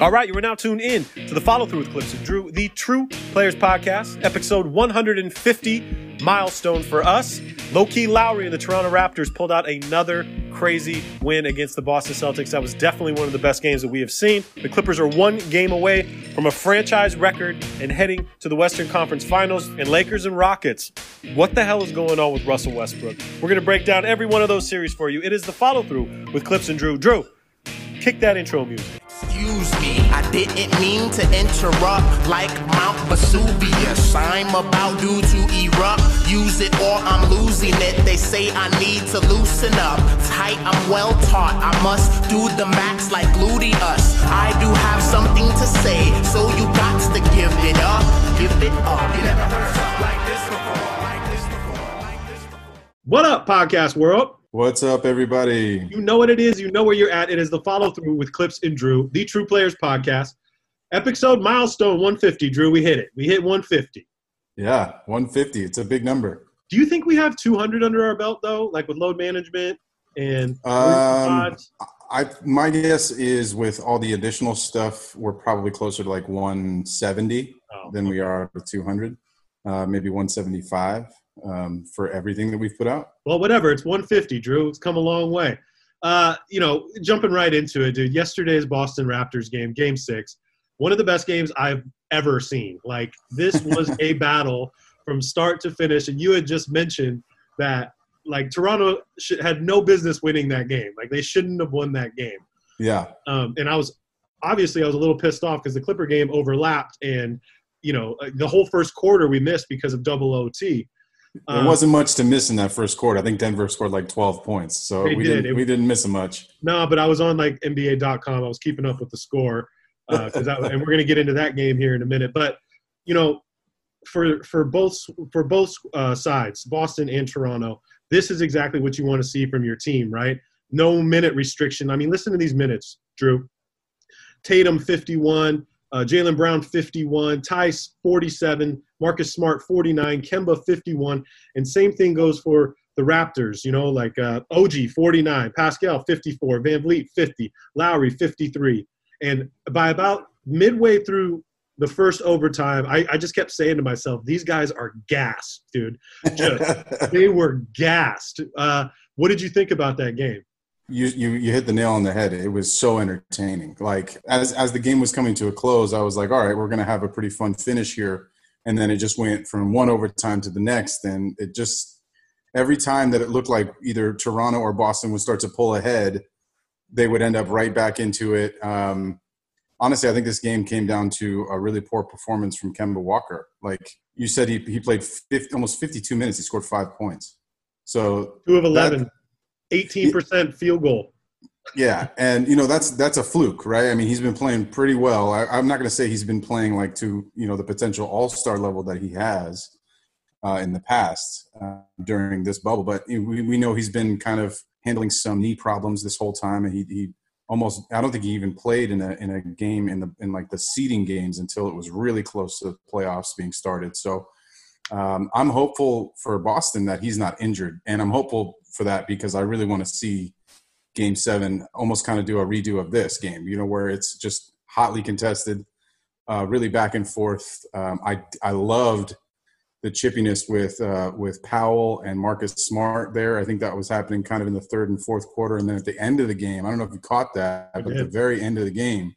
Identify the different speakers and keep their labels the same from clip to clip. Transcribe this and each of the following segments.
Speaker 1: All right, you are now tuned in to the follow through with Clipps and Drew, the True Players Podcast, episode 150 milestone for us. Low key Lowry and the Toronto Raptors pulled out another crazy win against the Boston Celtics. That was definitely one of the best games that we have seen. The Clippers are one game away from a franchise record and heading to the Western Conference Finals. And Lakers and Rockets, what the hell is going on with Russell Westbrook? We're going to break down every one of those series for you. It is the follow through with Clips and Drew. Drew, kick that intro music.
Speaker 2: Excuse me, I didn't mean to interrupt like Mount Vesuvius. I'm about due to erupt. Use it or I'm losing it. They say I need to loosen up. Tight, I'm well taught. I must do the max like gluteus. I do have something to say, so you got to give it up. Give it up. You never heard something like this before. Like this before. Like this before.
Speaker 1: What up, podcast world?
Speaker 3: What's up, everybody?
Speaker 1: You know what it is. You know where you're at. It is the follow through with Clipps and Drew, the True Players Podcast. Episode milestone 150. Drew, we hit it. We hit 150.
Speaker 3: Yeah, 150. It's a big number.
Speaker 1: Do you think we have 200 under our belt though, like with load management and
Speaker 3: Um. I my guess is with all the additional stuff, we're probably closer to like 170
Speaker 1: Oh,
Speaker 3: than we are with 200, uh, maybe 175 um, for everything that we've put out.
Speaker 1: Well, whatever. It's 150, Drew. It's come a long way. Uh, you know, jumping right into it, dude. Yesterday's Boston Raptors game, game six, one of the best games I've ever seen. Like, this was a battle from start to finish. And you had just mentioned that, like, Toronto should, had no business winning that game. Like, they shouldn't have won that game.
Speaker 3: Yeah,
Speaker 1: Um, and I was obviously I was a little pissed off because the Clipper game overlapped, and you know, uh, the whole first quarter we missed because of double OT.
Speaker 3: There
Speaker 1: Um,
Speaker 3: wasn't much to miss in that first quarter. I think Denver scored like 12 points, so we
Speaker 1: did.
Speaker 3: didn't
Speaker 1: It-
Speaker 3: we didn't miss much.
Speaker 1: No, but I was on like NBA.com. I was keeping up with the score that, and we're going to get into that game here in a minute. But you know, for for both for both uh, sides, Boston and Toronto, this is exactly what you want to see from your team, right? No minute restriction. I mean, listen to these minutes, Drew. Tatum 51, uh, Jaylen Brown 51, Theis 47, Marcus Smart 49, Kemba 51, and same thing goes for the Raptors, you know, like uh, OG 49, Pascal 54, VanVleet 50, Lowry 53. And by about midway through the first overtime, I, I just kept saying to myself, these guys are gassed, dude. Just, they were gassed. Uh, what did you think about that game?
Speaker 3: You, you you hit the nail on the head. It was so entertaining. Like as as the game was coming to a close, I was like, all right, we're gonna have a pretty fun finish here. And then it just went from one overtime to the next, and it just every time that it looked like either Toronto or Boston would start to pull ahead, they would end up right back into it. Um, honestly, I think this game came down to a really poor performance from Kemba Walker. Like you said, he he played 50, almost 52 minutes. He scored five points. So
Speaker 1: Two of
Speaker 3: That-
Speaker 1: 11, 18% field goal.
Speaker 3: Yeah, and you know that's that's a fluke, right? I mean, he's been playing pretty well. I, I'm not going to say he's been playing like to you know the potential All Star level that he has uh, in the past uh, during this bubble, but we we know he's been kind of handling some knee problems this whole time, and he he almost I don't think he even played in a in a game in the in like the seeding games until it was really close to the playoffs being started. So um, I'm hopeful for Boston that he's not injured, and I'm hopeful for that because I really want to see game seven almost kind of do a redo of this game you know where it's just hotly contested uh, really back and forth. Um, i i loved the chippiness with uh, with powell and marcus smart there. I think that was happening kind of in the third and fourth quarter and then at the end of the game i don't know if you caught that but at the very end of the game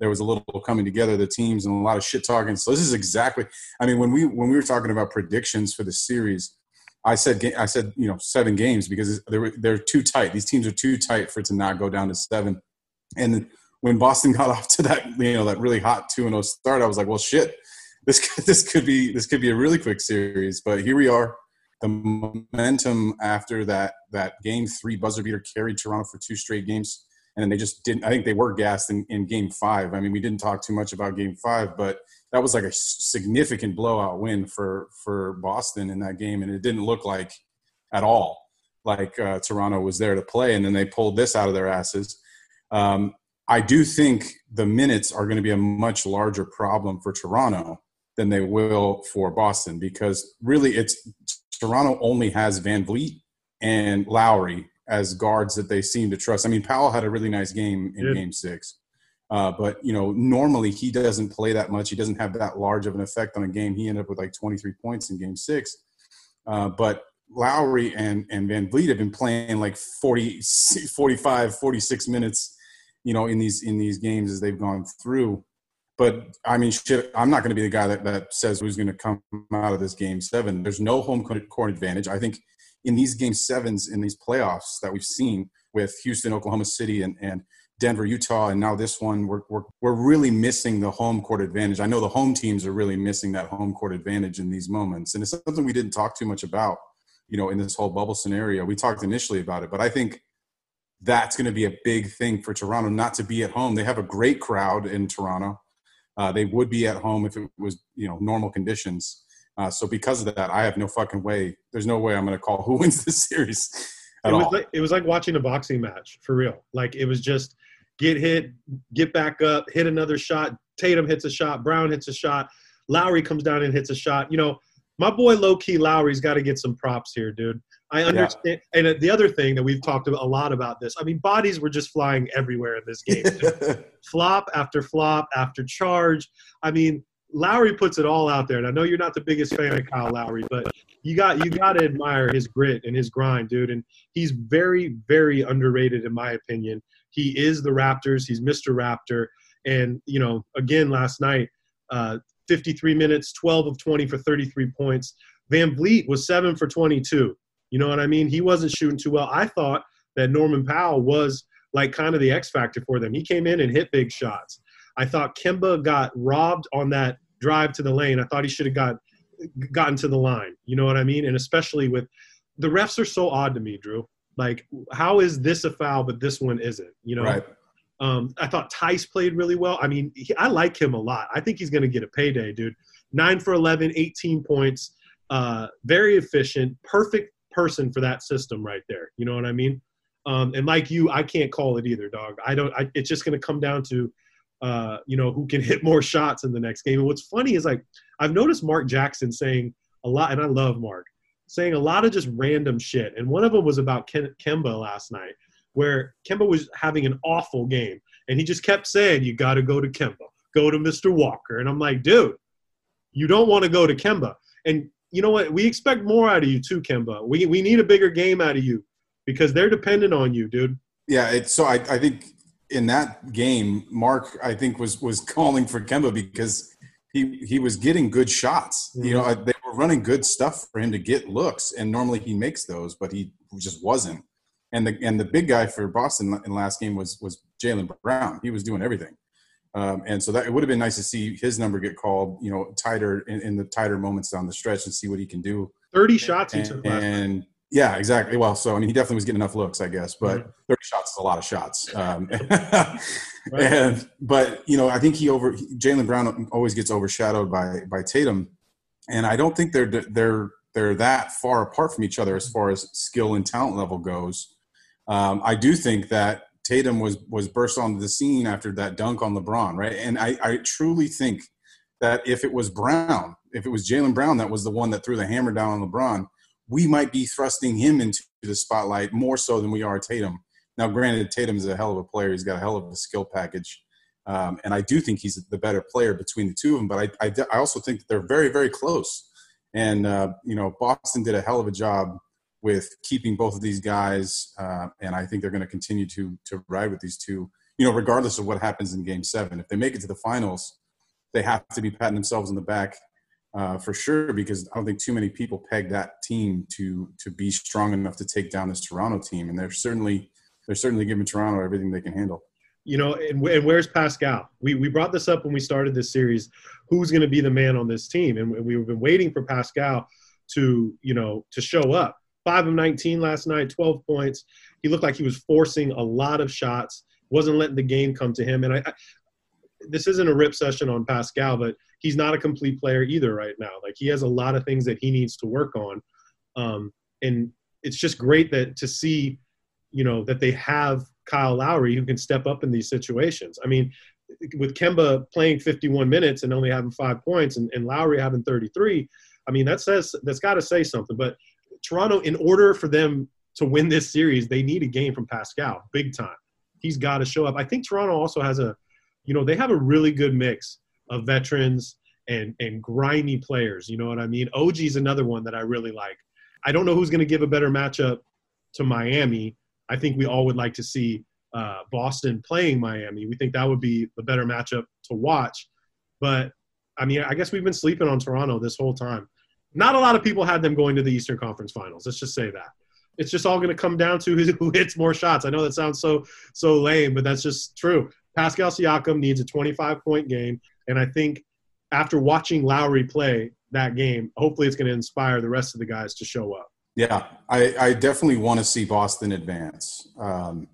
Speaker 3: there was a little coming together of the teams and a lot of shit talking. So this is exactly i mean when we when we were talking about predictions for the series I said I said you know seven games because they're they're too tight. These teams are too tight for it to not go down to seven. And when Boston got off to that you know that really hot two and zero start, I was like, well, shit, this could, this could be this could be a really quick series. But here we are. The momentum after that that game three buzzer beater carried Toronto for two straight games, and then they just didn't. I think they were gassed in, in game five. I mean, we didn't talk too much about game five, but that was like a significant blowout win for for Boston in that game, and it didn't look like at all like uh, Toronto was there to play, and then they pulled this out of their asses. Um, I do think the minutes are going to be a much larger problem for Toronto than they will for Boston because really it's Toronto only has VanVleet and Lowry as guards that they seem to trust. I mean, Powell had a really nice game in
Speaker 1: Yeah.
Speaker 3: game six. Uh, but you know, normally he doesn't play that much. He doesn't have that large of an effect on a game. He ended up with like 23 points in Game Six. Uh, but Lowry and and VanVleet have been playing like 40, 45, 46 minutes, you know, in these in these games as they've gone through. But I mean, shit, I'm not going to be the guy that, that says who's going to come out of this game seven. There's no home court advantage. I think in these game sevens in these playoffs that we've seen with Houston, Oklahoma City, and, and Denver, Utah, and now this one, we're, we're, we're really missing the home court advantage. I know the home teams are really missing that home court advantage in these moments. And it's something we didn't talk too much about, you know, in this whole bubble scenario. We talked initially about it, but I think that's going to be a big thing for Toronto not to be at home. They have a great crowd in Toronto. Uh, they would be at home if it was, you know, normal conditions. Uh, so because of that, I have no fucking way. There's no way I'm going to call who wins this series.
Speaker 1: it was all. like it was like watching a boxing match for real. Like it was just get hit, get back up, hit another shot. Tatum hits a shot, Brown hits a shot, Lowry comes down and hits a shot. You know, my boy low key Lowry's got to get some props here, dude. I understand. Yeah. And the other thing that we've talked a lot about this, I mean, bodies were just flying everywhere in this game. flop after flop after charge. I mean, Lowry puts it all out there. And I know you're not the biggest fan of Kyle Lowry, but you got you got to admire his grit and his grind, dude. And he's very, very underrated in my opinion. He is the Raptors. He's Mr. Raptor. And you know, again, last night, uh, 53 minutes, 12 of 20 for 33 points. VanVleet was seven for 22. You know what I mean? He wasn't shooting too well. I thought that Norman Powell was like kind of the X factor for them. He came in and hit big shots. I thought Kemba got robbed on that drive to the lane. I thought he should have got gotten to the line. You know what I mean? And especially with the refs are so odd to me, Drew. Like, how is this a foul, but this one isn't? You know.
Speaker 3: Right.
Speaker 1: Um, I thought Theis played really well. I mean, he, I like him a lot. I think he's going to get a payday, dude. Nine for 11, 18 points. Uh, very efficient, perfect person for that system right there. You know what I mean? Um, and like you, I can't call it either, dog. I don't. I, it's just going to come down to uh, you know, who can hit more shots in the next game. And what's funny is like I've noticed Mark Jackson saying a lot, and I love Mark saying a lot of just random shit. And one of them was about Ken- Kemba last night, where Kemba was having an awful game, and he just kept saying, "You got to go to Kemba, go to Mr. Walker." And I'm like, dude, you don't want to go to Kemba. And you know what? We expect more out of you too, Kemba. We we need a bigger game out of you because they're dependent on you, dude.
Speaker 3: Yeah, it's so I, I think in that game, Mark I think was was calling for Kemba because he he was getting good shots. Mm-hmm. You know, they were running good stuff for him to get looks, and normally he makes those, but he just wasn't. And the and the big guy for Boston in last game was was Jaylen Brown. He was doing everything. Um, and so that it would have been nice to see his number get called, you know, tighter in, in the tighter moments down the stretch and see what he can do.
Speaker 1: Thirty shots
Speaker 3: and, he took. And yeah, exactly. Well, so I mean, he definitely was getting enough looks, I guess, but mm-hmm. 30 shots is a lot of shots. Um, right. And but you know, I think he over Jaylen Brown always gets overshadowed by by Tatum, and I don't think they're they're they're that far apart from each other as far as skill and talent level goes. Um, I do think that Tatum was was burst onto the scene after that dunk on LeBron, right? And I, I truly think that if it was Brown, if it was Jaylen Brown that was the one that threw the hammer down on LeBron, we might be thrusting him into the spotlight more so than we are Tatum. Now, granted, Tatum is a hell of a player. He's got a hell of a skill package. Um, and I do think he's the better player between the two of them. But I, I, I also think that they're very, very close. And, uh, you know, Boston did a hell of a job with keeping both of these guys. Uh, and I think they're going to continue to, to ride with these two, you know, regardless of what happens in game seven. If they make it to the finals, they have to be patting themselves on the back uh, for sure because I don't think too many people peg that team to to be strong enough to take down this Toronto team, and they're certainly they're certainly giving Toronto everything they can handle.
Speaker 1: You know, and, and where's Pascal? We we brought this up when we started this series. Who's going to be the man on this team? And we've been waiting for Pascal to you know to show up. Five of 19 last night, 12 points. He looked like he was forcing a lot of shots, wasn't letting the game come to him. And I, I this isn't a rip session on Pascal, but he's not a complete player either right now. Like he has a lot of things that he needs to work on, um, and it's just great that to see, you know, that they have Kyle Lowry who can step up in these situations. I mean, with Kemba playing 51 minutes and only having five points, and, and Lowry having 33, I mean that says that's got to say something. But Toronto, in order for them to win this series, they need a game from Pascal, big time. He's got to show up. I think Toronto also has a you know, they have a really good mix of veterans and and grimy players. You know what I mean? OG's another one that I really like. I don't know who's going to give a better matchup to Miami. I think we all would like to see uh, Boston playing Miami. We think that would be the better matchup to watch. But I mean, I guess we've been sleeping on Toronto this whole time. Not a lot of people had them going to the Eastern Conference Finals. Let's just say that. It's just all going to come down to who hits more shots. I know that sounds so so lame, but that's just true. Pascal Siakam needs a 25 point game, and I think after watching Lowry play that game, hopefully it's going to inspire the rest of the guys to show up.
Speaker 3: Yeah, I, I definitely want to see Boston advance. Um,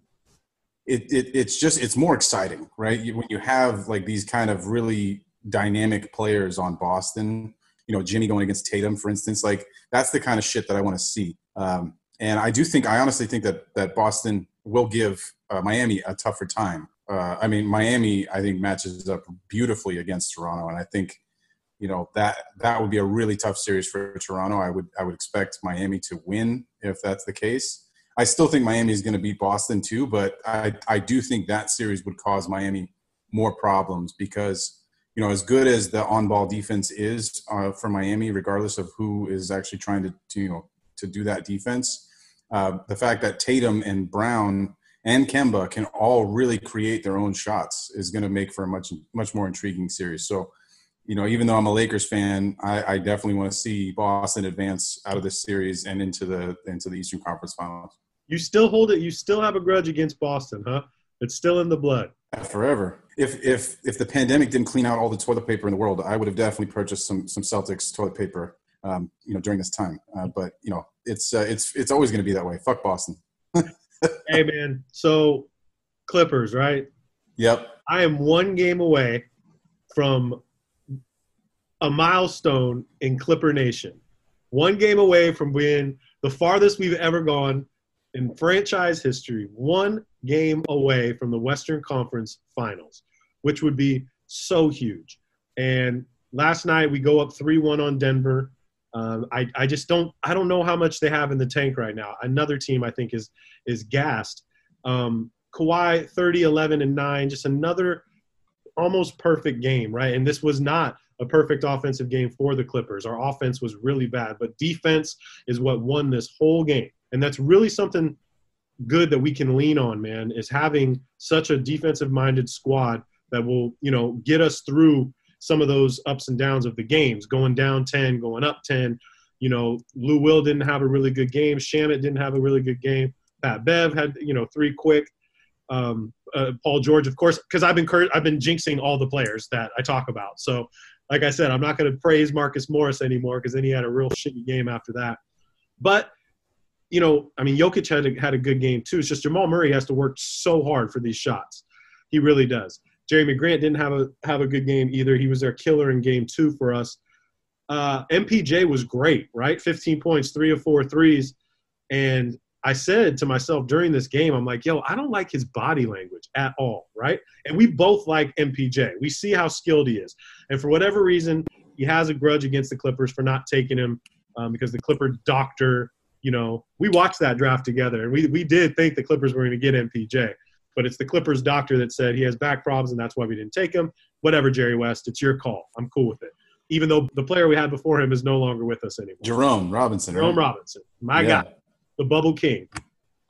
Speaker 3: it, it, it's just it's more exciting, right? You, when you have like these kind of really dynamic players on Boston, you know, Jimmy going against Tatum, for instance, like that's the kind of shit that I want to see. Um, and I do think, I honestly think that that Boston will give uh, Miami a tougher time. Uh, I mean, Miami, I think matches up beautifully against Toronto, and I think, you know, that that would be a really tough series for Toronto. I would I would expect Miami to win if that's the case. I still think Miami is going to beat Boston too, but I I do think that series would cause Miami more problems because you know as good as the on-ball defense is uh, for Miami, regardless of who is actually trying to, to you know to do that defense uh, the fact that Tatum and Brown and Kemba can all really create their own shots is going to make for a much much more intriguing series. So, you know, even though I'm a Lakers fan, I, I definitely want to see Boston advance out of this series and into the into the Eastern Conference Finals.
Speaker 1: You still hold it. You still have a grudge against Boston, huh? It's still in the blood.
Speaker 3: Forever. If if if the pandemic didn't clean out all the toilet paper in the world, I would have definitely purchased some some Celtics toilet paper um, you know, during this time. Uh, but you know, it's uh, it's it's always going to be that way. Fuck Boston.
Speaker 1: hey man, so Clippers, right?
Speaker 3: Yep.
Speaker 1: I am one game away from a milestone in Clipper Nation. One game away from being the farthest we've ever gone in franchise history. One game away from the Western Conference Finals, which would be so huge. And last night we go up 3 1 on Denver. Um, I, I just don't I don't know how much they have in the tank right now. Another team I think is is gassed. Um, Kawhi 30, 11, and 9, just another almost perfect game, right? And this was not a perfect offensive game for the Clippers. Our offense was really bad, but defense is what won this whole game. And that's really something good that we can lean on, man, is having such a defensive minded squad that will, you know, get us through some of those ups and downs of the games, going down 10, going up 10. You know, Lou Will didn't have a really good game. Shamet didn't have a really good game. Pat Bev had, you know, three quick. Um, uh, Paul George, of course, because I've been cur- I've been jinxing all the players that I talk about. So, like I said, I'm not going to praise Marcus Morris anymore because then he had a real shitty game after that. But you know, I mean, Jokic had a, had a good game too. It's just Jamal Murray has to work so hard for these shots. He really does. Jerami Grant didn't have a have a good game either. He was their killer in game two for us. Uh, MPJ was great, right? 15 points, three of four threes. And I said to myself during this game, I'm like, yo, I don't like his body language at all, right? And we both like MPJ. We see how skilled he is. And for whatever reason, he has a grudge against the Clippers for not taking him um, because the Clipper doctor, you know, we watched that draft together and we, we did think the Clippers were going to get MPJ but it's the Clippers doctor that said he has back problems and that's why we didn't take him. Whatever, Jerry West, it's your call. I'm cool with it. Even though the player we had before him is no longer with us anymore.
Speaker 3: Jerome Robinson.
Speaker 1: Jerome right? Robinson, my yeah. guy, the bubble king.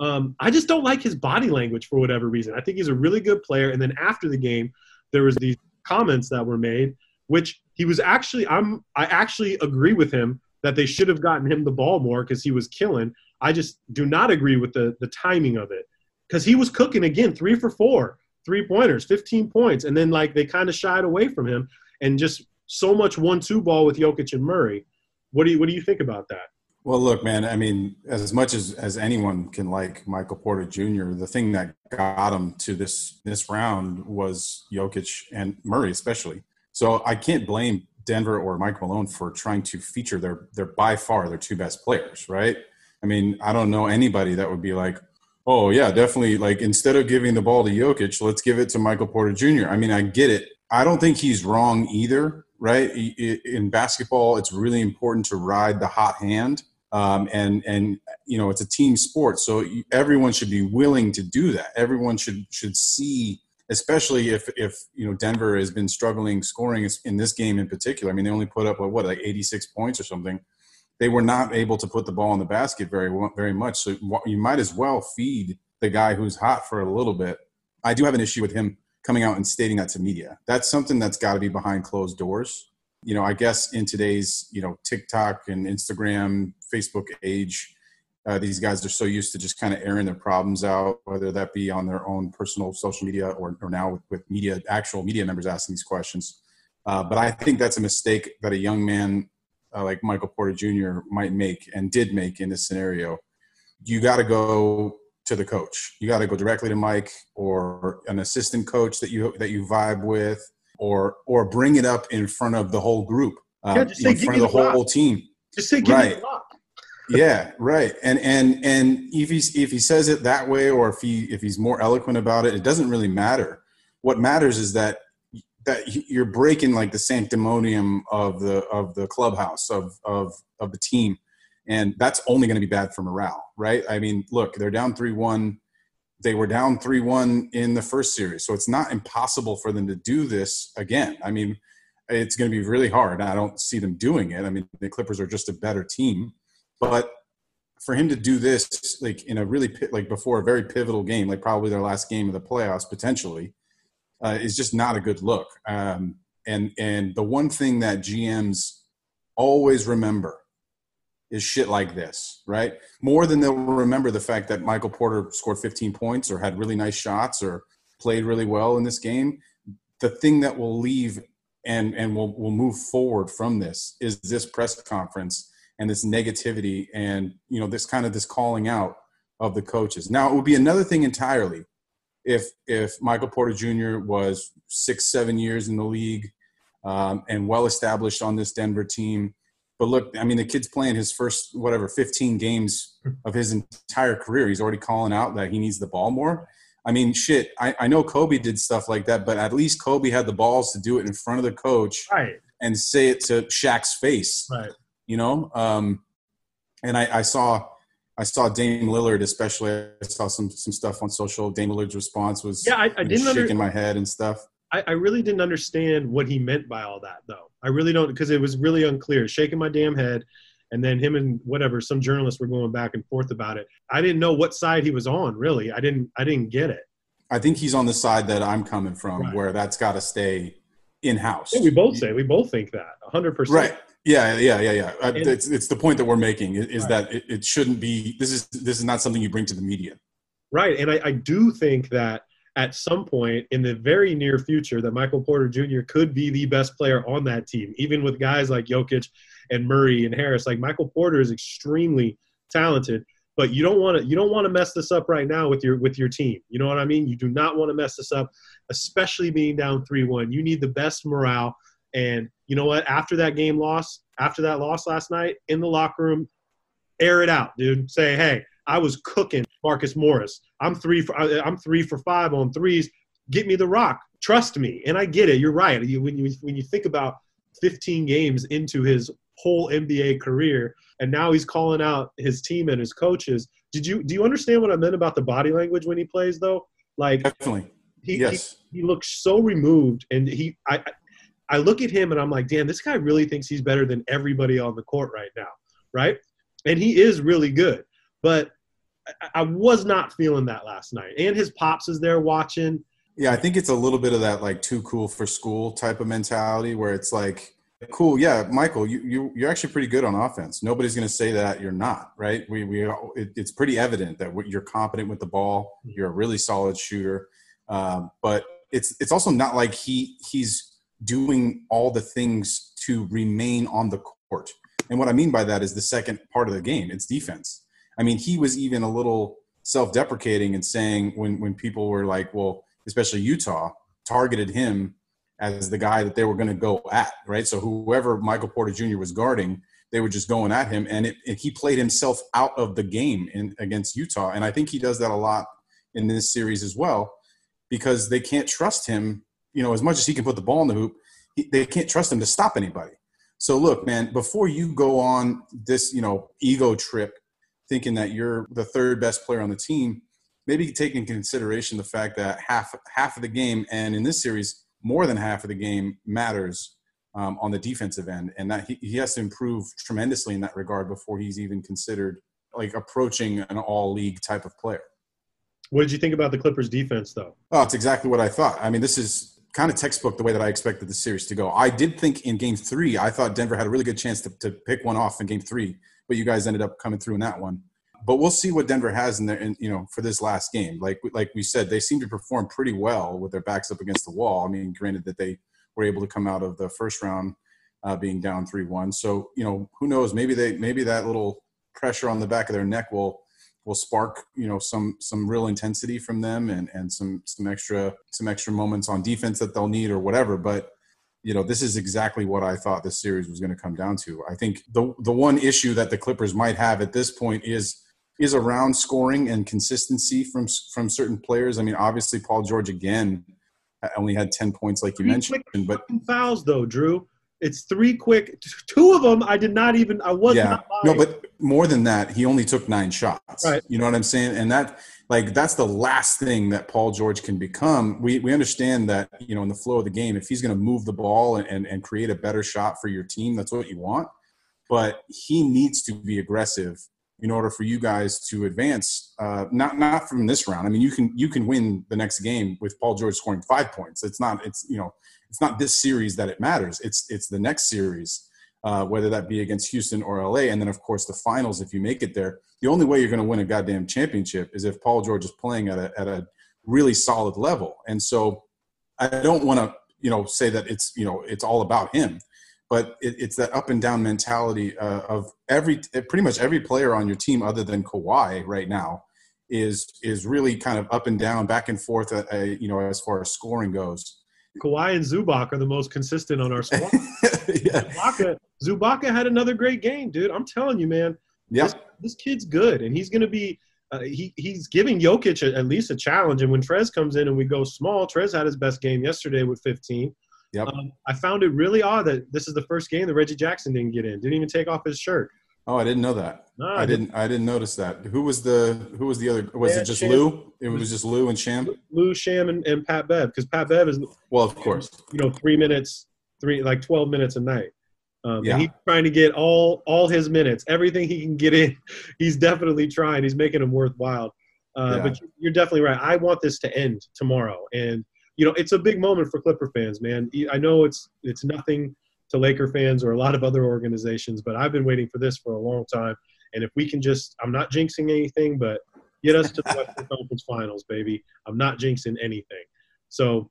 Speaker 1: Um, I just don't like his body language for whatever reason. I think he's a really good player. And then after the game, there was these comments that were made, which he was actually. I'm. I actually agree with him that they should have gotten him the ball more because he was killing. I just do not agree with the the timing of it because he was cooking again, three for four, three pointers, 15 points. And then, like, they kind of shied away from him and just so much one two ball with Jokic and Murray. What do you, what do you think about that?
Speaker 3: Well, look, man. I mean, as much as as anyone can like Michael Porter Jr., the thing that got him to this this round was Jokic and Murray, especially. So I can't blame Denver or Mike Malone for trying to feature their their by far their two best players, right? I mean, I don't know anybody that would be like, Oh yeah, definitely. Like instead of giving the ball to Jokic, let's give it to Michael Porter Jr. I mean, I get it. I don't think he's wrong either. Right in basketball, it's really important to ride the hot hand, um, and and you know it's a team sport, so everyone should be willing to do that. Everyone should should see especially if if you know Denver has been struggling scoring in this game in particular. I mean, they only put up what like 86 points or something. They were not able to put the ball in the basket very very much. So you might as well feed the guy who's hot for a little bit. I do have an issue with him coming out and stating that to media. That's something that's got to be behind closed doors. You know, I guess in today's you know TikTok and Instagram, Facebook age, uh, these guys are so used to just kind of airing their problems out, whether that be on their own personal social media or, or now with, with media, actual media members asking these questions. Uh, but I think that's a mistake that a young man uh, like Michael Porter Jr. might make and did make in this scenario. You got to go to the coach. You got to go directly to Mike or an assistant coach that you that you vibe with, or or bring it up in front of the whole group, uh, yeah, in front of the whole team.
Speaker 1: Just say, "Give right. me the rock."
Speaker 3: Yeah, right. And and and if he if he says it that way, or if he if he's more eloquent about it, it doesn't really matter. What matters is that that you're breaking like the sanctimonium of the of the clubhouse of of of the team, and that's only going to be bad for morale, right? I mean, look, they're down three one. They were down three one in the first series, so it's not impossible for them to do this again. I mean, it's going to be really hard. I don't see them doing it. I mean, the Clippers are just a better team but for him to do this, like in a really like before a very pivotal game, like probably their last game of the playoffs potentially, uh, is just not a good look. Um, and and the one thing that GMs always remember is shit like this, right? More than they'll remember the fact that Michael Porter scored 15 points or had really nice shots or played really well in this game. The thing that will leave and and will will move forward from this is this press conference and this negativity and you know this kind of this calling out of the coaches. Now it would be another thing entirely if if Michael Porter Jr. was six seven years in the league um, and well established on this Denver team. But look, I mean, the kid's playing his first whatever 15 games of his entire career. He's already calling out that he needs the ball more. I mean, shit. I, I know Kobe did stuff like that, but at least Kobe had the balls to do it in front of the coach
Speaker 1: right.
Speaker 3: and say it to Shaq's face.
Speaker 1: Right
Speaker 3: you know. Um, and I, I, saw I saw Dame Lillard, especially. I saw some some stuff on social. Dame Lillard's response was
Speaker 1: yeah, I, I didn't
Speaker 3: shaking under- my head and stuff.
Speaker 1: I, I, really didn't understand what he meant by all that, though. I really don't because it was really unclear. Shaking my damn head, and then him and whatever some journalists were going back and forth about it. I didn't know what side he was on. Really, I didn't. I didn't get it.
Speaker 3: I think he's on the side that I'm coming from, right. where that's got to stay in house.
Speaker 1: Yeah, we both say we both think that 100. percent
Speaker 3: Right. Yeah, yeah, yeah, yeah. Uh, it's, it's the point that we're making is right. that it, it, shouldn't be. This is this is not something you bring to the media.
Speaker 1: Right, and I, I do think that at some point in the very near future, that Michael Porter Jr. could be the best player on that team, even with guys like Jokic and Murray and Harris. Like Michael Porter is extremely talented, but you don't want to you don't want to mess this up right now with your with your team. You know what I mean? You do not want to mess this up, especially being down three one. You need the best morale and you know what? After that game loss, after that loss last night, in the locker room, air it out, dude. Say, hey, I was cooking Marcus Morris. I'm three for I'm three for five on threes. Get me the rock. Trust me. And I get it. You're right. You, when you when you think about 15 games into his whole NBA career, and now he's calling out his team and his coaches. Did you do you understand what I meant about the body language when he plays though? Like
Speaker 3: definitely.
Speaker 1: He,
Speaker 3: yes.
Speaker 1: he, he looks so removed, and he I I look at him and I'm like, damn, this guy really thinks he's better than everybody on the court right now, right? And he is really good, but I, was not feeling that last night. And his pops is there watching.
Speaker 3: Yeah, I think it's a little bit of that like too cool for school type of mentality where it's like, cool, yeah, Michael, you you you're actually pretty good on offense. Nobody's going to say that you're not, right? We we it, it's pretty evident that you're competent with the ball. You're a really solid shooter, um, but it's it's also not like he he's doing all the things to remain on the court. And what I mean by that is the second part of the game, it's defense. I mean, he was even a little self-deprecating and saying when when people were like, well, especially Utah targeted him as the guy that they were going to go at, right? So whoever Michael Porter Jr. was guarding, they were just going at him, and, it, and he played himself out of the game in, against Utah. And I think he does that a lot in this series as well, because they can't trust him you know, as much as he can put the ball in the hoop, he, they can't trust him to stop anybody. So look, man, before you go on this, you know, ego trip, thinking that you're the third best player on the team, maybe take in consideration the fact that half half of the game, and in this series, more than half of the game matters um, on the defensive end, and that he, he has to improve tremendously in that regard before he's even considered like approaching an all league type of player.
Speaker 1: What did you think about the Clippers defense, though?
Speaker 3: Oh, it's exactly what I thought. I mean, this is kind of textbook the way that I expected the series to go. I did think in game three, I thought Denver had a really good chance to, to pick one off in game three, but you guys ended up coming through in that one. But we'll see what Denver has in there, in, you know, for this last game. Like like we said, they seem to perform pretty well with their backs up against the wall. I mean, granted that they were able to come out of the first round uh, being down three one. So you know, who knows? Maybe they maybe that little pressure on the back of their neck will will spark you know some some real intensity from them and and some some extra some extra moments on defense that they'll need or whatever but you know this is exactly what i thought this series was going to come down to i think the the one issue that the clippers might have at this point is is around scoring and consistency from from certain players i mean obviously paul george again only had 10 points like you
Speaker 1: Three
Speaker 3: mentioned but
Speaker 1: fouls though, Drew. It's three quick. Two of them I did not even. I was
Speaker 3: yeah
Speaker 1: not.
Speaker 3: no but more than that he only took nine shots.
Speaker 1: Right.
Speaker 3: you know what i'm saying? And that like that's the last thing that paul george can become. We we understand that you know in the flow of the game if he's going to move the ball and, and and create a better shot for your team that's what you want. But he needs to be aggressive in order for you guys to advance uh not not from this round. I mean you can you can win the next game with paul george scoring five points. It's not it's you know it's not this series that it matters. It's it's the next series uh, whether that be against Houston or LA. And then, of course, the finals, if you make it there, the only way you're going to win a goddamn championship is if Paul George is playing at a, at a really solid level. And so I don't want to, you know, say that it's, you know, it's all about him, but it, it's that up and down mentality uh, of every, pretty much every player on your team other than Kawhi right now is, is really kind of up and down, back and forth, uh, uh, you know, as far as scoring goes.
Speaker 1: Kawhi and Zubac are the most consistent on our squad.
Speaker 3: yeah.
Speaker 1: Zubaka, Zubaka had another great game, dude. I'm telling you, man.
Speaker 3: Yeah.
Speaker 1: This, this kid's good, and he's going to be. Uh, he he's giving Jokic a, at least a challenge. And when Trez comes in and we go small, Trez had his best game yesterday with 15.
Speaker 3: Yep.
Speaker 1: Um, I found it really odd that this is the first game that Reggie Jackson didn't get in. Didn't even take off his shirt.
Speaker 3: Oh, I didn't know that.
Speaker 1: Nah,
Speaker 3: I didn't. I didn't notice that. Who was the Who was the other? Was
Speaker 1: Yeah,
Speaker 3: it just
Speaker 1: Sham.
Speaker 3: Lou? It was just Lou and Sham.
Speaker 1: Lou Sham and, and Pat Bev because Pat Bev is
Speaker 3: Well, of course.
Speaker 1: you know three minutes, three like 12 minutes a night. Um,
Speaker 3: Yeah.
Speaker 1: he's trying to get all all his minutes, everything he can get in. He's definitely trying. He's making them worthwhile. Uh,
Speaker 3: Yeah.
Speaker 1: But you're definitely right. I want this to end tomorrow, and you know it's a big moment for Clipper fans, man. I know it's it's nothing to Laker fans or a lot of other organizations, but I've been waiting for this for a long time. And if we can just, I'm not jinxing anything, but get us to the Western Conference Finals, baby. I'm not jinxing anything. So,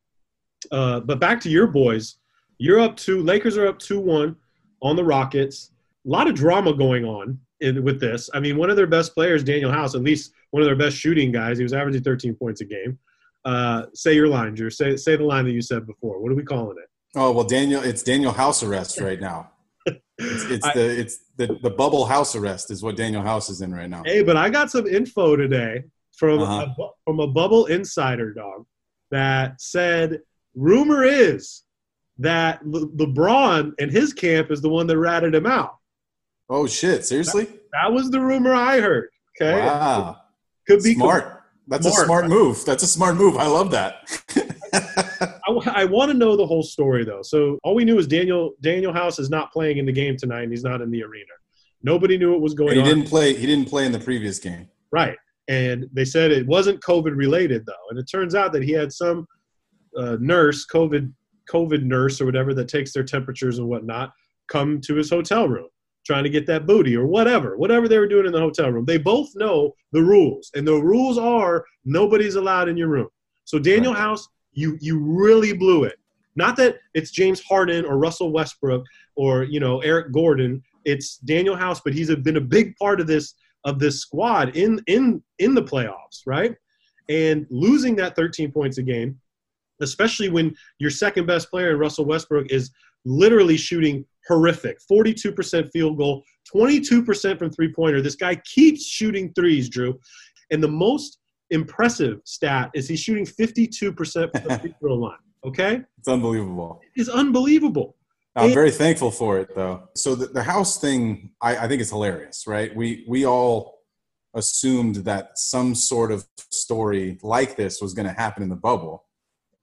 Speaker 1: uh, but back to your boys. You're up two. Lakers are up two one on the Rockets. A lot of drama going on in, with this. I mean, one of their best players, Danuel House, at least one of their best shooting guys. He was averaging 13 points a game. Uh, say your line, Drew. Say say the line that you said before. What are we calling it?
Speaker 3: Oh well, Danuel. It's Danuel house arrest right now. It's, it's
Speaker 1: I-
Speaker 3: the it's the the bubble house arrest is what Danuel House is in right now.
Speaker 1: Hey, but I got some info today from
Speaker 3: Uh-huh.
Speaker 1: a, from a bubble insider dog that said rumor is that Le- LeBron and his camp is the one that ratted him out.
Speaker 3: Oh shit! Seriously?
Speaker 1: That was the rumor I heard. Okay,
Speaker 3: Wow.
Speaker 1: could be
Speaker 3: Smart. That's
Speaker 1: Smart.
Speaker 3: a smart move. That's a smart move. I love that.
Speaker 1: I, want to know the whole story though. So all we knew is Danuel Danuel House is not playing in the game tonight. and He's not in the arena. Nobody knew what was going
Speaker 3: he
Speaker 1: on.
Speaker 3: didn't play. He didn't play in the previous game.
Speaker 1: Right. And they said it wasn't COVID related though. And it turns out that he had some uh, nurse, COVID COVID nurse or whatever that takes their temperatures and whatnot, come to his hotel room trying to get that booty or whatever, whatever they were doing in the hotel room. They both know the rules, and the rules are nobody's allowed in your room. So Danuel
Speaker 3: Right.
Speaker 1: House, you you really blew it. Not that it's James Harden or Russell Westbrook or you know Eric Gordon. It's Danuel House, but he's been a big part of this of this squad in in in the playoffs, right? And losing that 13 points a game, especially when your second best player in Russell Westbrook is literally shooting horrific 42% field goal, 22% from three pointer. This guy keeps shooting threes, Drew. And the most impressive stat is he's shooting 52% from the free throw line. Okay?
Speaker 3: It's unbelievable.
Speaker 1: It's unbelievable.
Speaker 3: I'm
Speaker 1: And-
Speaker 3: very thankful for it, though. So the, the house thing, I, I think it's hilarious, right? We we all assumed that some sort of story like this was going to happen in the bubble.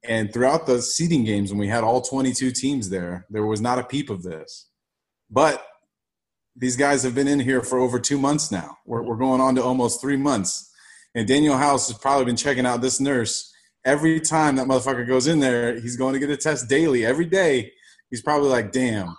Speaker 3: And throughout the seeding games, when we had all 22 teams there, there was not a peep of this. But these guys have been in here for over two months now. We're, we're going on to almost three months. And Danuel House has probably been checking out this nurse every time that motherfucker goes in there. He's going to get a test daily, every day. He's probably like, damn,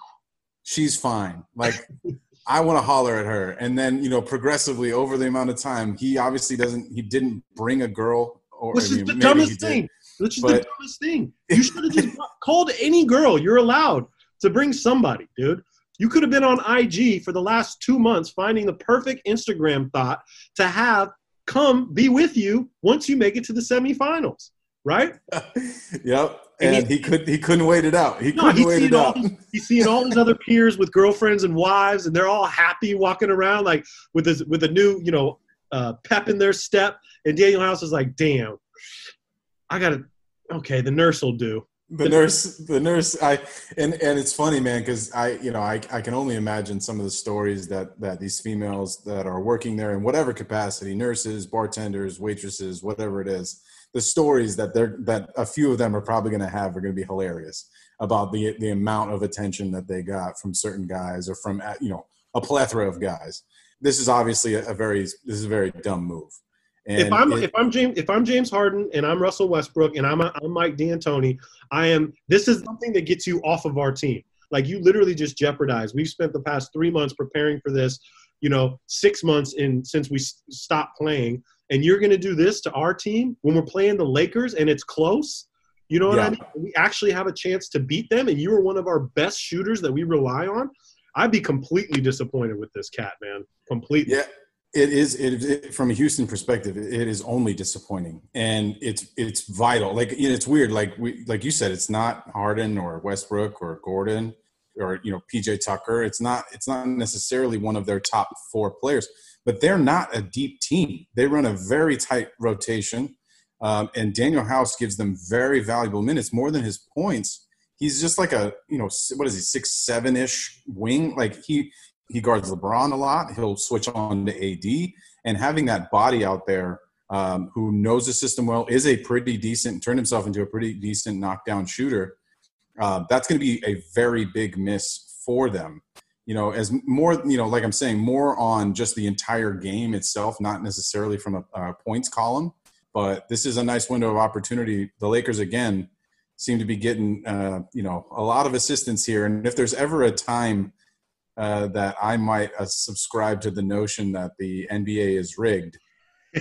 Speaker 3: she's fine. Like, I want to holler at her. And then, you know, progressively over the amount of time, he obviously doesn't, he didn't bring a girl. Or,
Speaker 1: Which is the dumbest thing. Which is but, the dumbest thing. You should have just called any girl. You're allowed to bring somebody, dude. You could have been on IG for the last two months finding the perfect Instagram thought to have come be with you once you make it to the semifinals, right?
Speaker 3: yep. And, and he, he, could he couldn't wait it out. He no, couldn't wait it out.
Speaker 1: he's seeing all his other peers with girlfriends and wives, and they're all happy walking around like with his with a new you know uh, pep in their step. And Danuel House is like, "Damn, I gotta. Okay, the nurse will do."
Speaker 3: The nurse the nurse i and and it's funny man because i you know I, I can only imagine some of the stories that that these females that are working there in whatever capacity nurses bartenders waitresses whatever it is the stories that they're that a few of them are probably going to have are going to be hilarious about the the amount of attention that they got from certain guys or from uh, you know a plethora of guys. This is obviously a, a very this is a very dumb move
Speaker 1: and if I'm it, if I'm James if I'm James Harden and I'm Russell Westbrook and I'm I'm Mike D'Antoni, I am. This is something that gets you off of our team. Like you literally just jeopardize. We've spent the past three months preparing for this. You know, six months in since we stopped playing, and you're going to do this to our team when we're playing the Lakers and it's close. You know what yeah. I mean? We actually have a chance to beat them, and you are one of our best shooters that we rely on. I'd be completely disappointed with this cat, man. Completely.
Speaker 3: Yeah. It is it, it, from a Houston perspective. It is only disappointing, and it's it's vital. Like it's weird. Like we like you said, it's not Harden or Westbrook or Gordon or you know PJ Tucker. It's not it's not necessarily one of their top four players, but they're not a deep team. They run a very tight rotation, um, and Danuel House gives them very valuable minutes, more than his points. He's just like a you know what is he six seven ish wing. Like he he guards LeBron a lot. He'll switch on to AD, and having that body out there um, who knows the system well is a pretty decent, turned himself into a pretty decent knockdown shooter. Uh, that's going to be a very big miss for them. You know, as more, you know, like I'm saying, more on just the entire game itself, not necessarily from a, a points column. But this is a nice window of opportunity. The Lakers again seem to be getting, uh, you know, a lot of assistance here. And if there's ever a time uh, that I might uh, subscribe to the notion that the NBA is rigged.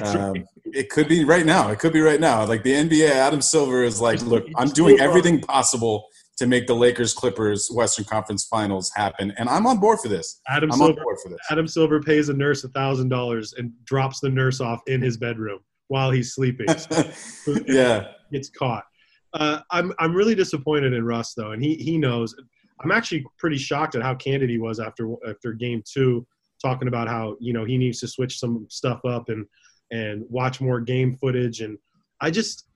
Speaker 3: Um, it could be right now. It could be right now. Like the NBA, Adam Silver is like, look, I'm doing everything possible to make the Lakers Clippers Western Conference Finals happen, and I'm on board for this.
Speaker 1: Adam
Speaker 3: I'm
Speaker 1: Silver, for this. Adam Silver pays a nurse a thousand dollars and drops the nurse off in his bedroom while he's sleeping.
Speaker 3: yeah,
Speaker 1: gets caught. Uh, I'm I'm really disappointed in Russ though, and he he knows. I'm actually pretty shocked at how candid he was after after game two, talking about how you know he needs to switch some stuff up and and watch more game footage. And I just,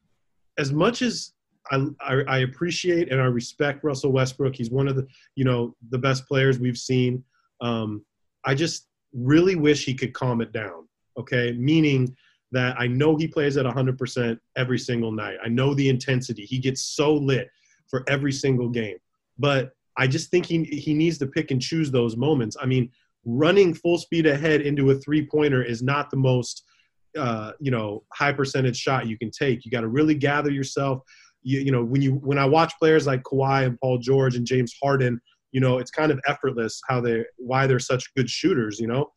Speaker 1: as much as I, I, I appreciate and I respect Russell Westbrook, he's one of the you know the best players we've seen. Um, I just really wish he could calm it down. Okay, meaning that I know he plays at 100% every single night. I know the intensity. He gets so lit for every single game. But I just think he he needs to pick and choose those moments. I mean, running full speed ahead into a three pointer is not the most uh, you know high percentage shot you can take. You got to really gather yourself. You, you know when you when I watch players like Kawhi and Paul George and James Harden, you know it's kind of effortless how they why they're such good shooters. You know,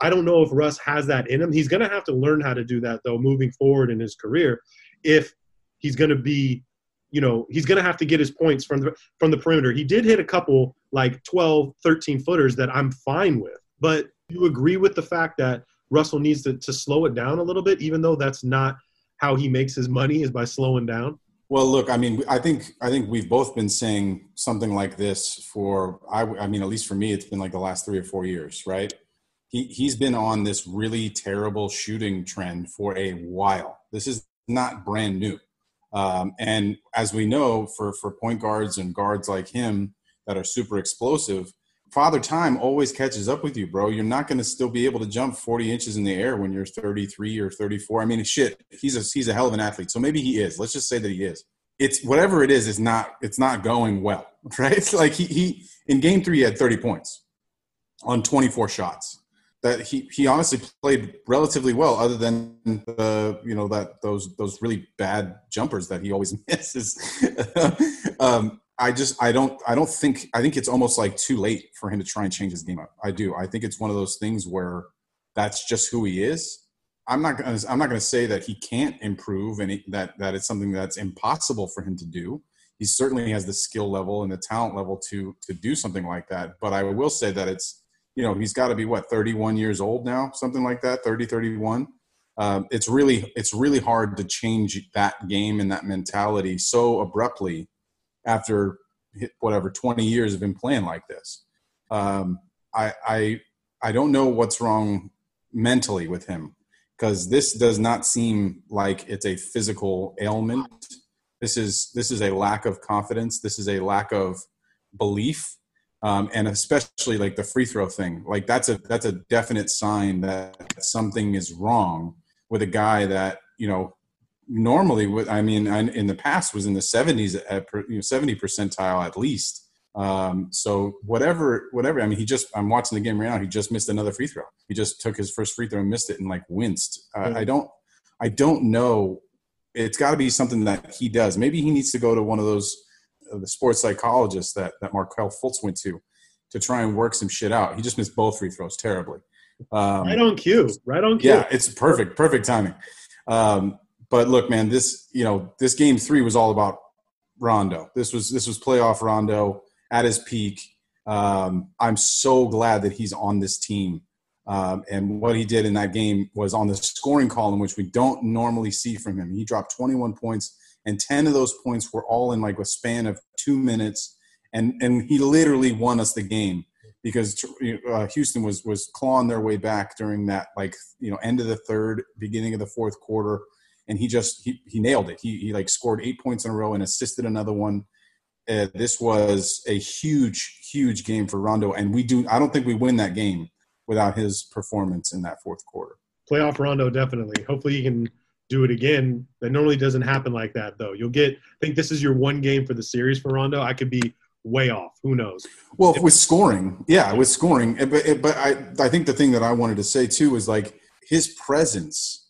Speaker 1: I don't know if Russ has that in him. He's going to have to learn how to do that though moving forward in his career if he's going to be you know he's going to have to get his points from the from the perimeter. He did hit a couple like 12 13 footers that i'm fine with. But you agree with the fact that russell needs to, to slow it down a little bit even though that's not how he makes his money is by slowing down?
Speaker 3: Well look i mean i think i think we've both been saying something like this for i, I mean at least for me it's been like the last three or four years right? He, he's been on this really terrible shooting trend for a while. This is not brand new um, and as we know, for, for point guards and guards like him that are super explosive, father time always catches up with you, bro. You're not going to still be able to jump 40 inches in the air when you're 33 or 34. I mean, shit, he's a he's a hell of an athlete. So maybe he is. Let's just say that he is. It's whatever it is. Is not it's not going well, right? It's like he he in game three he had 30 points on 24 shots. That he he honestly played relatively well, other than the you know that those those really bad jumpers that he always misses. um, I just I don't I don't think I think it's almost like too late for him to try and change his game up. I do. I think it's one of those things where that's just who he is. I'm not gonna I'm not gonna say that he can't improve and that that it's something that's impossible for him to do. He certainly has the skill level and the talent level to to do something like that. But I will say that it's you know he's got to be what 31 years old now, something like that, 30 31. Um, it's really it's really hard to change that game and that mentality so abruptly after whatever 20 years of him playing like this. Um, I, I I don't know what's wrong mentally with him because this does not seem like it's a physical ailment. This is this is a lack of confidence. This is a lack of belief, um, and especially like the free throw thing. Like that's a that's a definite sign that something is wrong with a guy that you know normally what i mean in the past was in the 70s at you know 70 percentile at least. Um, so whatever whatever i mean he just i'm watching the game right now he just missed another free throw. He just took his first free throw and missed it and like winced. Uh, i don't i don't know. It's got to be something that he does. Maybe he needs to go to one of those uh, the sports psychologist that that markelle fultz went to to try and work some shit out he just missed both free throws terribly
Speaker 1: um, right on cue right on cue
Speaker 3: yeah it's perfect perfect timing um, but look, man, this you know this game three was all about Rondo. This was this was playoff Rondo at his peak. Um, I'm so glad that he's on this team. Um, and what he did in that game was on the scoring column, which we don't normally see from him. He dropped 21 points, and 10 of those points were all in like a span of two minutes. And and he literally won us the game because uh, Houston was was clawing their way back during that like you know end of the third, beginning of the fourth quarter and he just he, he nailed it. He he like scored eight points in a row and assisted another one. Uh, this was a huge huge game for Rondo, and we do. I don't think we win that game without his performance in that fourth quarter.
Speaker 1: Playoff Rondo definitely. Hopefully he can do it again. That normally doesn't happen like that though. You'll get. I think this is your one game for the series for Rondo. I could be way off. Who knows?
Speaker 3: Well, with scoring, yeah, with scoring. But but I I think the thing that I wanted to say too is like his presence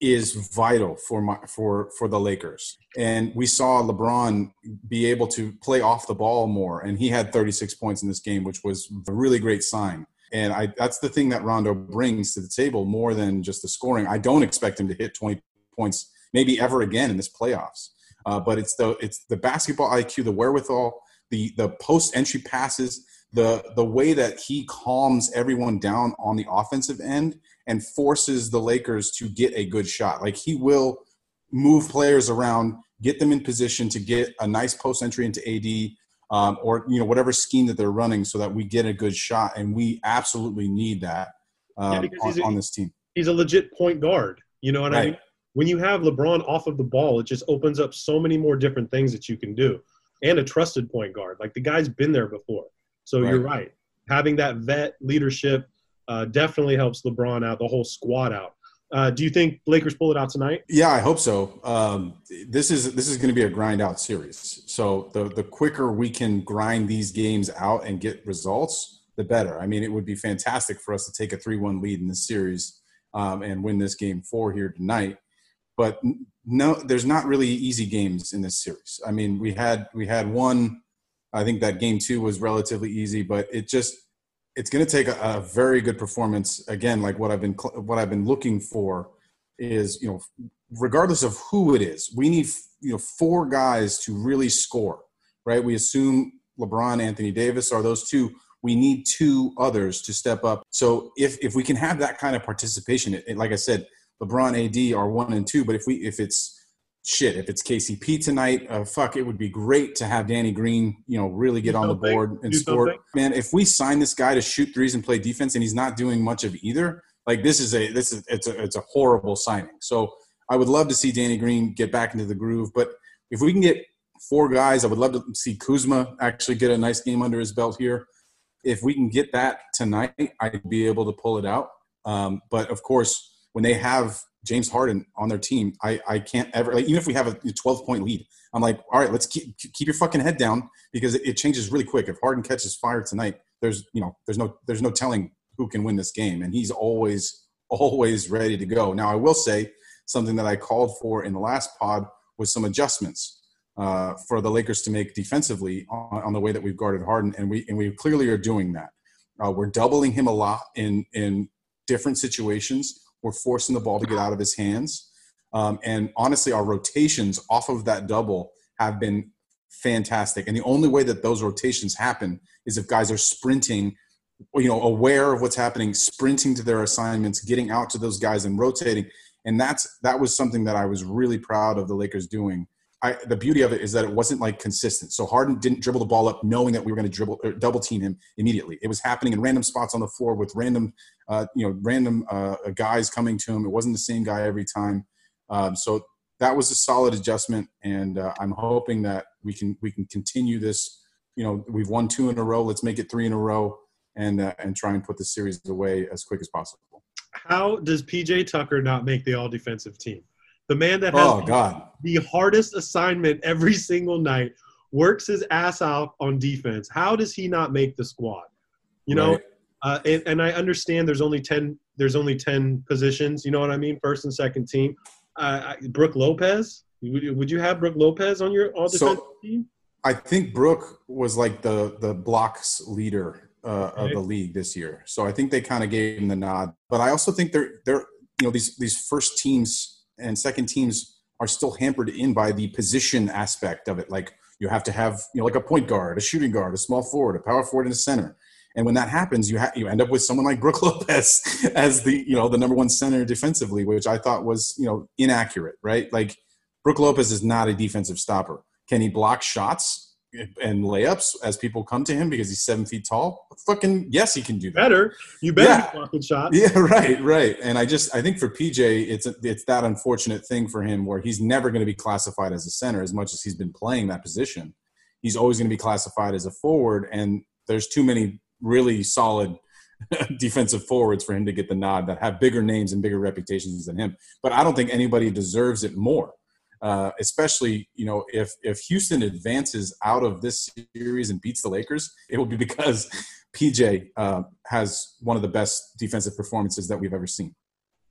Speaker 3: is vital for my for for the Lakers. And we saw LeBron be able to play off the ball more, and he had 36 points in this game, which was a really great sign. And I, that's the thing that Rondo brings to the table more than just the scoring. I don't expect him to hit 20 points maybe ever again in this playoffs. Uh, but it's the it's the basketball IQ, the wherewithal, the the post entry passes, the the way that he calms everyone down on the offensive end and forces the Lakers to get a good shot. Like he will move players around, get them in position to get a nice post entry into AD. Um, or you know whatever scheme that they're running, so that we get a good shot, and we absolutely need that um, yeah, on, a, on, this team.
Speaker 1: He's a legit point guard. You know what right. I mean? When you have LeBron off of the ball, it just opens up so many more different things that you can do, and a trusted point guard. Like the guy's been there before. So right. you're right. Having that vet leadership uh, definitely helps LeBron out, the whole squad out. Uh, do you think Lakers pull it out tonight?
Speaker 3: Yeah, I hope so. Um, this is this is going to be a grind out series. So the the quicker we can grind these games out and get results, the better. I mean, it would be fantastic for us to take a three one lead in this series um, and win this game four here tonight. But no, there's not really easy games in this series. I mean, we had we had one I think that game two was relatively easy, but it just it's going to take a, a, very good performance again. Like what I've been what I've been looking for is you know regardless of who it is, we need you know four guys to really score. Right? We assume LeBron, Anthony Davis are those two. We need two others to step up. So if if we can have that kind of participation, it, it, like I said, LeBron, AD are one and two. But if we if it's shit, if it's KCP tonight, uh, fuck, it would be great to have Danny Green, you know, really get on the board and score. Man, if we sign this guy to shoot threes and play defense, and he's not doing much of either, like this is a this is it's a it's a horrible signing. So I would love to see Danny Green get back into the groove, but if we can get four guys, I would love to see Kuzma actually get a nice game under his belt here. if we can get that tonight, I'd be able to pull it out. Um, but of course, when they have James Harden on their team, I, I can't ever like even if we have a 12 point lead, I'm like, all right, let's keep keep your fucking head down because it, it changes really quick. If Harden catches fire tonight, there's you know there's no there's no telling who can win this game, and he's always always ready to go. Now I will say something that I called for in the last pod was some adjustments uh, for the Lakers to make defensively on, on, the way that we've guarded Harden, and we and we clearly are doing that. Uh, we're doubling him a lot in in different situations. We're forcing the ball to get out of his hands. Um, and honestly, our rotations off of that double have been fantastic. And the only way that those rotations happen is if guys are sprinting, you know, aware of what's happening, sprinting to their assignments, getting out to those guys and rotating. And that's that was something that I was really proud of the Lakers doing. I, the beauty of it is that it wasn't like consistent. So Harden didn't dribble the ball up knowing that we were going to dribble double team him immediately. It was happening in random spots on the floor with random, uh, you know, random uh, guys coming to him. It wasn't the same guy every time. Um, so that was a solid adjustment, and uh, I'm hoping that we can we can continue this. You know, we've won two in a row. Let's make it three in a row, and uh, and try and put the series away as quick as possible.
Speaker 1: How does PJ Tucker not make the All Defensive Team? The man that has
Speaker 3: oh, God.
Speaker 1: the hardest assignment every single night works his ass out on defense. How does he not make the squad? You know, right. Uh, and, and I understand there's only ten there's only ten positions. You know what I mean? First and second team uh, Brook Lopez. Would, would you have Brook Lopez on your all defensive so, team?
Speaker 3: I think Brook was like the the blocks leader uh, okay. of the league this year, so I think they kind of gave him the nod. But I also think they're they're you know these these first teams and second teams are still hampered in by the position aspect of it. Like you have to have you know like a point guard, a shooting guard, a small forward, a power forward, and a center. And when that happens, you ha- you end up with someone like Brook Lopez as the you know the number one center defensively, which I thought was you know inaccurate, right? Like Brook Lopez is not a defensive stopper. Can he block shots and layups as people come to him because he's seven feet tall? Fucking yes, he can do that.
Speaker 1: Better, you better yeah. blocking shots.
Speaker 3: Yeah, right, right. And I just I think for PJ, it's it's that unfortunate thing for him where he's never going to be classified as a center as much as he's been playing that position. He's always going to be classified as a forward, and there's too many really solid defensive forwards for him to get the nod that have bigger names and bigger reputations than him. But I don't think anybody deserves it more. Uh, especially, you know, if if Houston advances out of this series and beats the Lakers, it will be because PJ uh, has one of the best defensive performances that we've ever seen.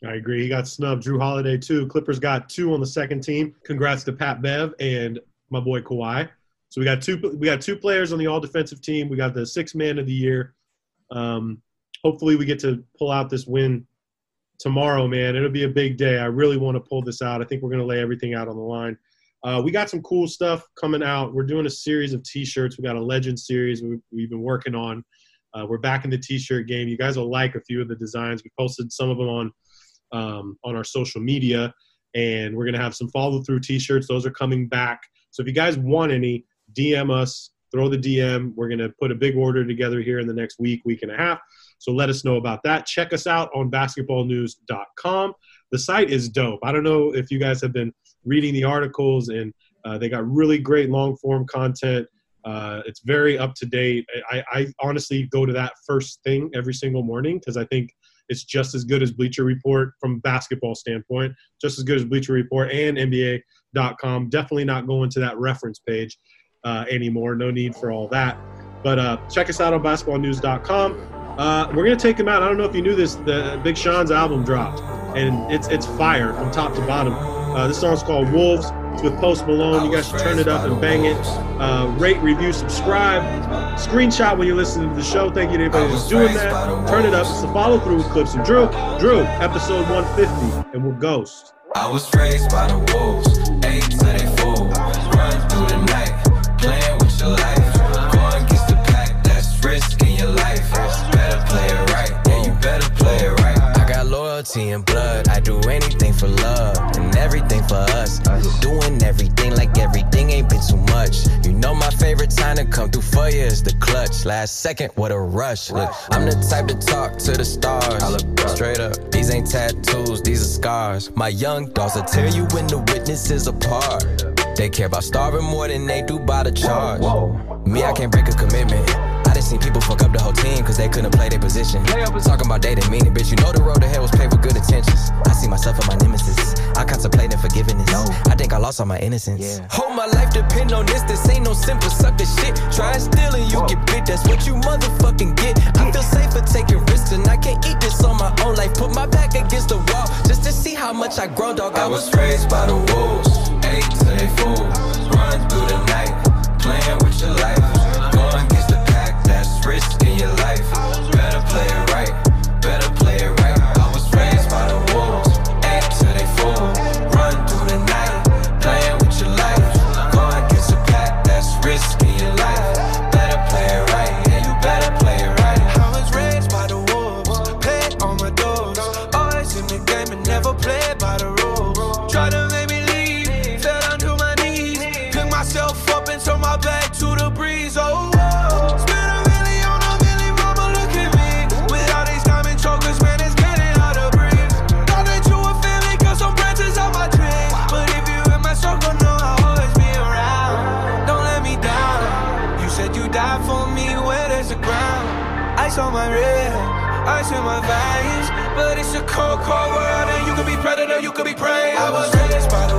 Speaker 1: I agree. He got snubbed. Jrue Holiday too. Clippers got two on the second team. Congrats to Pat Bev and my boy Kawhi. So we got two we got two players on the all defensive team. We got the six man of the year. Um, hopefully we get to pull out this win tomorrow, man. It'll be a big day. I really want to pull this out. I think we're going to lay everything out on the line. Uh, we got some cool stuff coming out. We're doing a series of T-shirts. We got a Legend series we, have been working on. Uh, we're back in the T-shirt game. You guys will like a few of the designs. We posted some of them on um, on our social media, and we're gonna have some follow-through T-shirts. Those are coming back. So if you guys want any, DM us, throw the DM. We're going to put a big order together here in the next week, week and a half. So let us know about that. Check us out on basketballnews.com. The site is dope. I don't know if you guys have been reading the articles, and uh, they got really great long form content. Uh, it's very up to date. I, I, honestly go to that first thing every single morning because I think it's just as good as Bleacher Report from basketball standpoint, just as good as Bleacher Report and NBA.com. Definitely not going to that reference page uh, anymore. No need for all that. But uh, check us out on basketballnews.com. Uh, we're gonna take him out. I don't know if you knew this. The Big Sean's album dropped, and it's it's fire from top to bottom. Uh, this song's called Wolves. It's with Post Malone. You guys should turn it up and bang it. Uh, rate, review, subscribe. Screenshot when you're listening to the show. Thank you to everybody who's doing that. Turn it up. It's the follow through with Clipps and Drew. Drew, episode 150, and we're ghost.
Speaker 4: I was raised by the wolves, loyalty and blood, I do anything for love and everything for us. Doing everything like everything ain't been too much. You know my favorite time to come through for you is the clutch. Last second, what a rush. Look, I'm the type to talk to the stars. Straight up, these ain't tattoos, these are scars. My young dogs will tear you when the witnesses apart. They care about starving more than they do by the charge. Me, I can't break a commitment. I
Speaker 5: seen people fuck up the whole team cause they couldn't play their position. Talking about dating meaning, bitch. You know the road to hell was paved with good intentions. I see myself and my nemesis. I contemplate forgiveness. I think I lost all my innocence. Yeah. Whole my life depend on this. This ain't no simple sucker shit. Try and steal and you get bit. That's what you motherfucking get. I feel safer taking risks and I can't eat this on my own life. Put my back against the wall just to see how much I grow, dog.
Speaker 4: I was raised by the wolves, ate till they full. Run through the night, playing with your life. Your life. Better play it right, better play it right. I was raised by the wolves, ate till they full. Run through the night, playing with your life. Going against the pack, that's risking your life. Better play it right, yeah, you better play it right.
Speaker 6: I was raised by the wolves, paid on my doors. Always in the game and never played by the rules. Try to make me leave, fell down to my knees. Pick myself up and turn my back my veins. But it's a cold, cold world, and you could be predator, you could be prey. I was raised by the